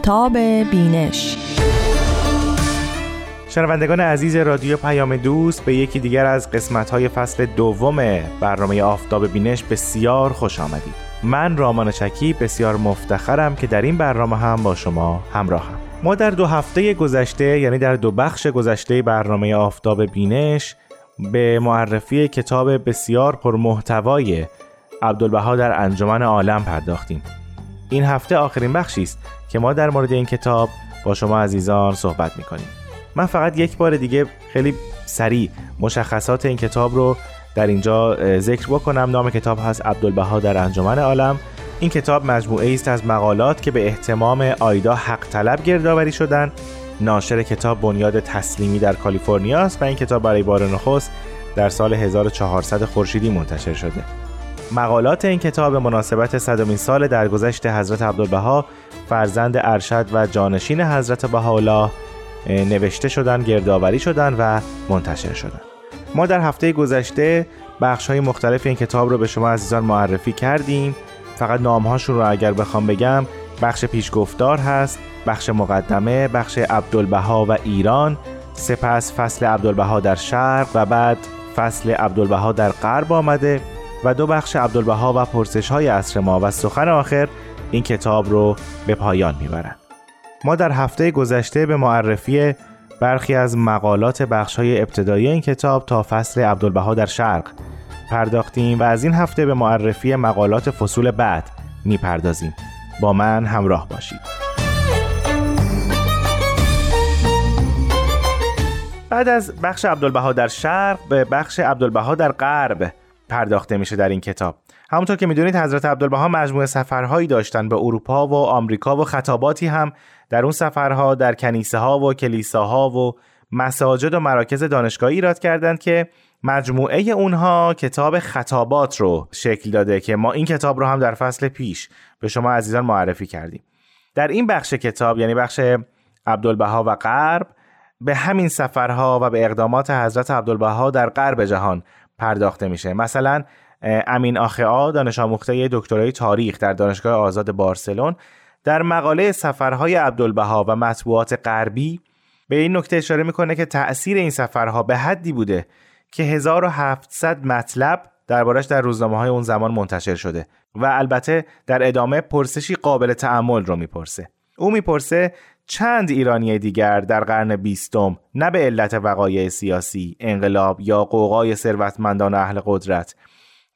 آفتاب بینش. شنوندگان عزیز رادیو پیام دوست به یکی دیگر از قسمت‌های فصل دوم برنامه آفتاب بینش بسیار خوش آمدید. من رامان شکی بسیار مفتخرم که در این برنامه هم با شما همراهم. ما در دو هفته گذشته یعنی در دو بخش گذشته برنامه آفتاب بینش به معرفی کتاب بسیار پرمحتوای عبدالبها در انجمن عالم پرداختیم. این هفته آخرین بخشی است که ما در مورد این کتاب با شما عزیزان صحبت می‌کنیم. من فقط یک بار دیگه خیلی سریع مشخصات این کتاب رو در اینجا ذکر بکنم. نام کتاب هست عبدالبها در انجمن عالم. این کتاب مجموعه است از مقالات که به احتمام آیدا حق طلب گردآوری شدن. ناشر کتاب بنیاد تسلیمی در کالیفرنیا است و این کتاب برای بار نخست در سال 1400 خورشیدی منتشر شده. مقالات این کتاب مناسبت صدمین سال درگذشت حضرت عبدالبها فرزند ارشد و جانشین حضرت بهاءالله نوشته شدن گردآوری شدن و منتشر شدن. ما در هفته گذشته بخش های مختلف این کتاب رو به شما عزیزان معرفی کردیم. فقط نامهاشون رو اگر بخوام بگم بخش پیشگفتار هست بخش مقدمه بخش عبدالبها و ایران سپس فصل عبدالبها در شرق و بعد فصل عبدالبها در غرب آمده. و دو بخش عبدالبها و پرسش های عصر ما و سخن آخر این کتاب رو به پایان می‌برند ما در هفته گذشته به معرفی برخی از مقالات بخش های ابتدایی این کتاب تا فصل عبدالبها در شرق پرداختیم و از این هفته به معرفی مقالات فصول بعد می‌پردازیم. با من همراه باشید. بعد از بخش عبدالبها در شرق به بخش عبدالبها در غرب پرداخته میشه در این کتاب. همونطور که می‌دونید حضرت عبدالبها مجموعه سفرهایی داشتن به اروپا و آمریکا و خطاباتی هم در اون سفرها در کنیسه ها و کلیساها و مساجد و مراکز دانشگاهی ایراد کردند که مجموعه اونها کتاب خطابات رو شکل داده که ما این کتاب رو هم در فصل پیش به شما عزیزان معرفی کردیم. در این بخش کتاب یعنی بخش عبدالبها و غرب به همین سفرها و به اقدامات حضرت عبدالبها در غرب جهان پرداخته میشه. مثلا امین آخعا دانش آموخته دکترای تاریخ در دانشگاه آزاد بارسلون در مقاله سفرهای عبدالبها و مطبوعات غربی به این نکته اشاره می‌کنه که تأثیر این سفرها به حدی بوده که 1700 مطلب دربارش در روزنامه های اون زمان منتشر شده و البته در ادامه پرسشی قابل تعمل رو می‌پرسه. او می‌پرسه چند ایرانی دیگر در قرن بیستم نه به علت وقایع سیاسی، انقلاب یا قوقای ثروتمندان اهل قدرت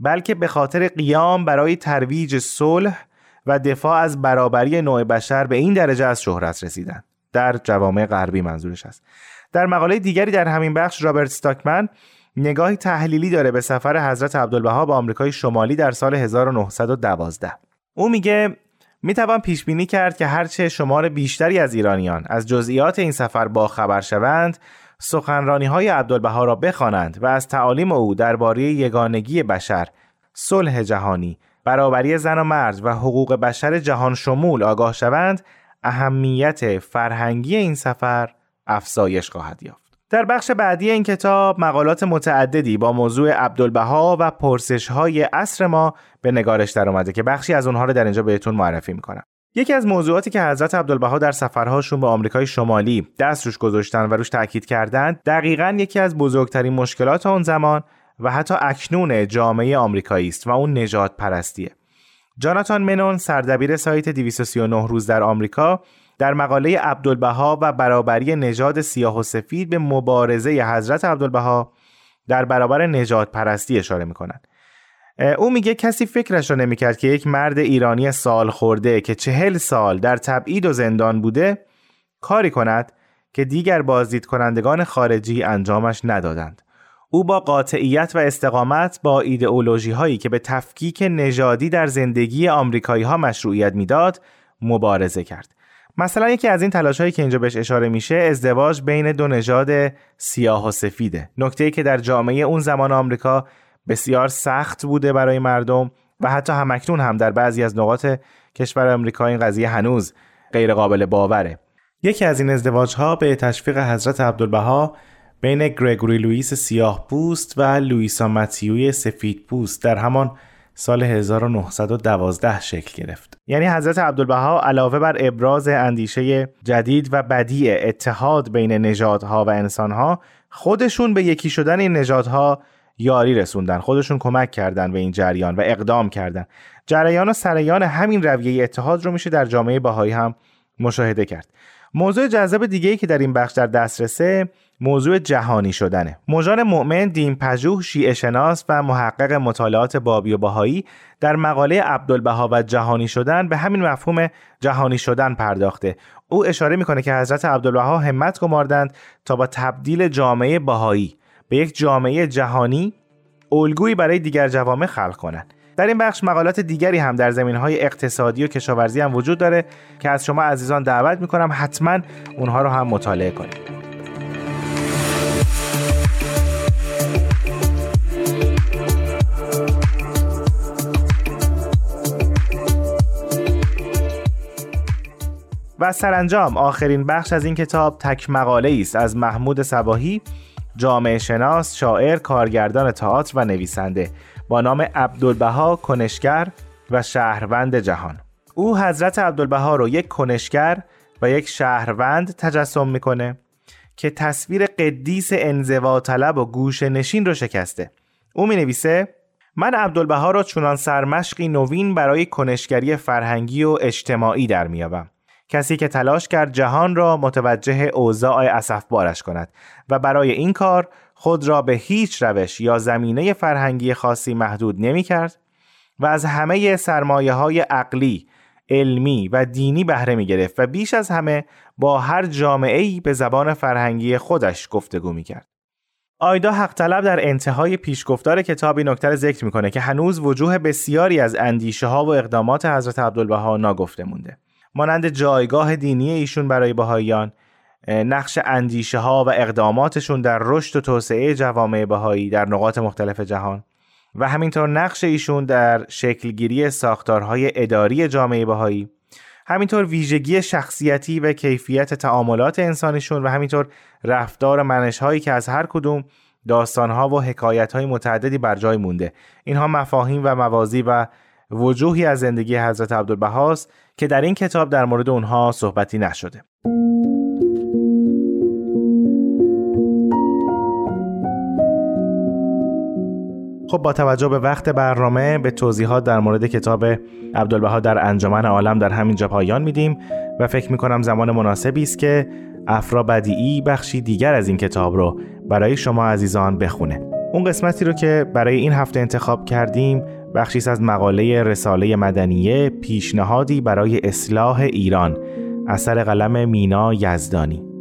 بلکه به خاطر قیام برای ترویج صلح و دفاع از برابری نوع بشر به این درجه از شهرت رسیدند. در جوامع غربی منظورش است. در مقاله دیگری در همین بخش رابرت ستاکمن نگاهی تحلیلی داره به سفر حضرت عبدالبها به آمریکای شمالی در سال 1912 او میگه می توان پیش بینی کرد که هرچه شمار بیشتری از ایرانیان از جزئیات این سفر با خبر شوند سخنرانی های عبدالبها را بخوانند و از تعالیم او درباره یگانگی بشر صلح جهانی برابری زن و مرد و حقوق بشر جهان شمول آگاه شوند اهمیت فرهنگی این سفر افزایش خواهد یافت. در بخش بعدی این کتاب مقالات متعددی با موضوع عبدالبها و پرسش های عصر ما به نگارش در اومده که بخشی از اونها رو در اینجا بهتون معرفی می‌کنم. یکی از موضوعاتی که حضرت عبدالبها در سفرهاشون به آمریکای شمالی دست روش گذاشتن و روش تاکید کردند دقیقا یکی از بزرگترین مشکلات آن زمان و حتی اکنون جامعه آمریکایی است و اون نجات پرستیه جاناتان منون سردبیر سایت 239 روز در آمریکا در مقاله عبدالبها و برابری نژاد سیاه و سفید به مبارزه حضرت عبدالبها در برابر نجات پرستی اشاره می‌کنند او میگه کسی فکرش را نمی‌کرد که یک مرد ایرانی سال خورده که چهل سال در تبعید و زندان بوده کاری کند که دیگر بازدید کنندگان خارجی انجامش ندادند. او با قاطعیت و استقامت با ایدئولوژی هایی که به تفکیک نژادی در زندگی آمریکایی ها مشروعیت می‌داد مبارزه کرد. مثلا یکی از این تلاش هایی که اینجا بهش اشاره میشه ازدواج بین دو نژاد سیاه و سفیده. نکته که در جامعه اون زمان آمریکا بسیار سخت بوده برای مردم و حتی همکنون هم در بعضی از نقاط کشور آمریکا این قضیه هنوز غیر قابل باوره. یکی از این ازدواج ها به تشویق حضرت عبدالبها بین گرگوری لوئیس سیاه پوست و لوئیسا متیوی سفید پوست در همان سال 1912 شکل گرفت. یعنی حضرت عبدالبها علاوه بر ابراز اندیشه جدید و بدیع اتحاد بین نژادها و انسانها خودشون به یکی شدن این نژادها یاری رسوندن خودشون کمک کردن به این جریان و اقدام کردن. جریان و سریان همین رویه اتحاد رو میشه در جامعه بهایی هم مشاهده کرد. موضوع جذاب دیگه ای که در این بخش در دسترسه موضوع جهانی شدنه. موجان مؤمن دین پژوه شیعه شناس و محقق مطالعات بابی و بهایی در مقاله عبدالبها و جهانی شدن به همین مفهوم جهانی شدن پرداخته. او اشاره می‌کنه که حضرت عبدالبها همت گماردند تا با تبدیل جامعه بهایی به یک جامعه جهانی الگویی برای دیگر جوامع خلق کنند. در این بخش مقالات دیگری هم در زمین های اقتصادی و کشاورزی هم وجود داره که از شما عزیزان دعوت می‌کنم حتما اونها رو هم مطالعه کنید. و سرانجام آخرین بخش از این کتاب تک مقاله است از محمود سباهی جامعه شناس، شاعر، کارگردان تئاتر و نویسنده با نام عبدالبها کنشگر و شهروند جهان. او حضرت عبدالبها رو یک کنشگر و یک شهروند تجسم می‌کنه که تصویر قدیس انزوا طلب و گوش نشین رو شکسته. او می نویسه من عبدالبها را چونان سرمشقی نوین برای کنشگری فرهنگی و اجتماعی در میابم. کسی که تلاش کرد جهان را متوجه اوضاع بارش کند و برای این کار خود را به هیچ روش یا زمینه فرهنگی خاصی محدود نمی کرد و از همه سرمایه های عقلی، علمی و دینی بهره می گرفت و بیش از همه با هر جامعه ای به زبان فرهنگی خودش گفتگو می کرد. آیدا حق طلب در انتهای پیشگفتار کتابی نکته ذکر می‌کنه که هنوز وجوه بسیاری از اندیشه ها و اقدامات حضرت عبدالبها ناگفته مونده. مانند جایگاه دینی ایشون برای بهاییان نقش اندیشه ها و اقداماتشون در رشد و توسعه جوامع بهایی در نقاط مختلف جهان و همینطور نقش ایشون در شکلگیری ساختارهای اداری جامعه بهایی همینطور ویژگی شخصیتی و کیفیت تعاملات انسانیشون و همینطور رفتار منش هایی که از هر کدوم داستانها و حکایت های متعددی بر جای مونده. اینها مفاهیم و موازی و وجوهی از زندگی حضرت عبدالبهاست که در این کتاب در مورد اونها صحبتی نشده. خب با توجه به وقت برنامه به توضیحات در مورد کتاب عبدالبها در انجمن عالم در همینجا پایان میدیم و فکر می‌کنم زمان مناسبی است که افرا بدیعی بخشی دیگر از این کتاب رو برای شما عزیزان بخونه. اون قسمتی رو که برای این هفته انتخاب کردیم بخشی از مقاله رساله مدنیه پیشنهادی برای اصلاح ایران اثر قلم مینا یزدانی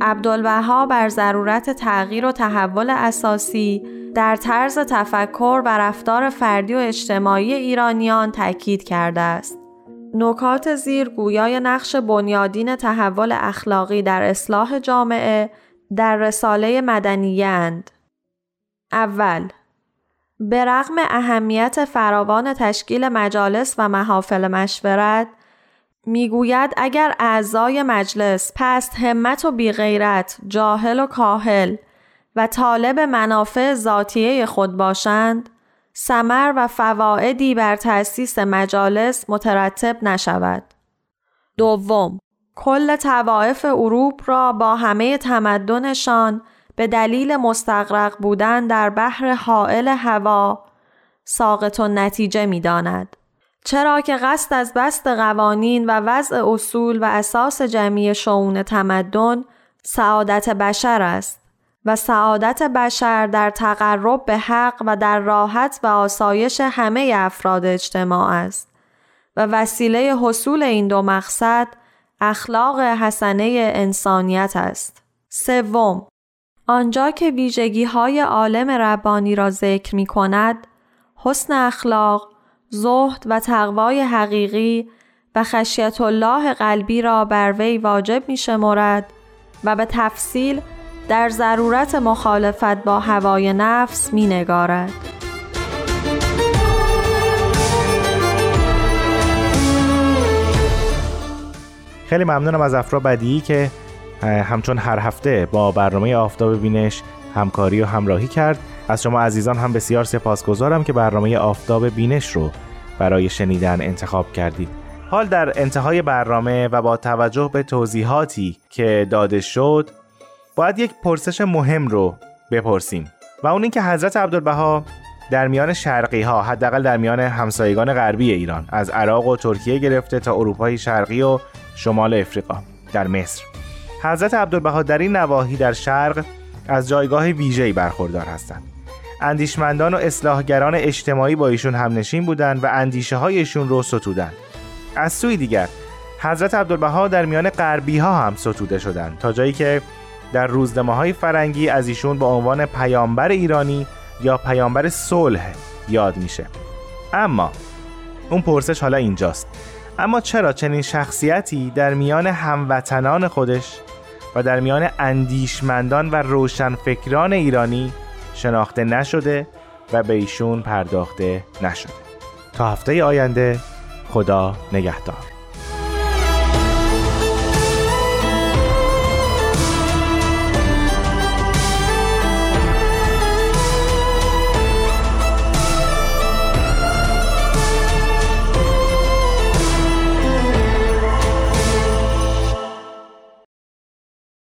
عبدالبها بر ضرورت تغییر و تحول اساسی در طرز تفکر و رفتار فردی و اجتماعی ایرانیان تاکید کرده است. نکات زیر گویای نقش بنیادین تحول اخلاقی در اصلاح جامعه در رساله مدنیه اند. اول به رغم اهمیت فراوان تشکیل مجالس و محافل مشورت می‌گوید اگر اعضای مجلس پست همت و بیغیرت جاهل و کاهل و طالب منافع ذاتیه خود باشند سمر و فوائدی بر تأسیس مجالس مترتب نشود. دوم کل توائف اروپ را با همه تمدنشان به دلیل مستقرق بودن در بحر حائل هوا ساقط و نتیجه می داند. چرا که قصد از بست قوانین و وضع اصول و اساس جمعی شعون تمدن سعادت بشر است و سعادت بشر در تقرب به حق و در راحت و آسایش همه افراد اجتماع است و وسیله حصول این دو مقصد اخلاق حسنه انسانیت است. سوم آنجا که ویژگی های عالم ربانی را ذکر می کند، حسن اخلاق، زهد و تقوای حقیقی و خشیت الله قلبی را بر وی واجب می شمارد و به تفصیل در ضرورت مخالفت با هوای نفس می نگارد. خیلی ممنونم از افرا بدی که همچون هر هفته با برنامه آفتاب بینش همکاری و همراهی کرد. از شما عزیزان هم بسیار سپاسگزارم که برنامه آفتاب بینش رو برای شنیدن انتخاب کردید. حال در انتهای برنامه و با توجه به توضیحاتی که داده شد باید یک پرسش مهم رو بپرسیم و اون اینکه حضرت عبدالبها در میان شرقی ها حداقل در میان همسایگان غربی ایران از عراق و ترکیه گرفته تا اروپای شرقی و شمال افریقا در مصر. حضرت عبدالبها در این نواحی در شرق از جایگاه ویژه‌ای برخوردار هستند. اندیشمندان و اصلاحگران اجتماعی با ایشون همنشین بودند و اندیشه هایشون رو ستودند. از سوی دیگر حضرت عبدالبها در میان غربی ها هم ستوده شدند تا جایی که در روزنامه های فرنگی از ایشون به عنوان پیامبر ایرانی یا پیامبر صلح یاد میشه. اما اون پرسش حالا اینجاست. اما چرا چنین شخصیتی در میان هموطنان خودش و در میان اندیشمندان و روشنفکران ایرانی شناخته نشده و به ایشون پرداخته نشده؟ تا هفته آینده خدا نگهدار.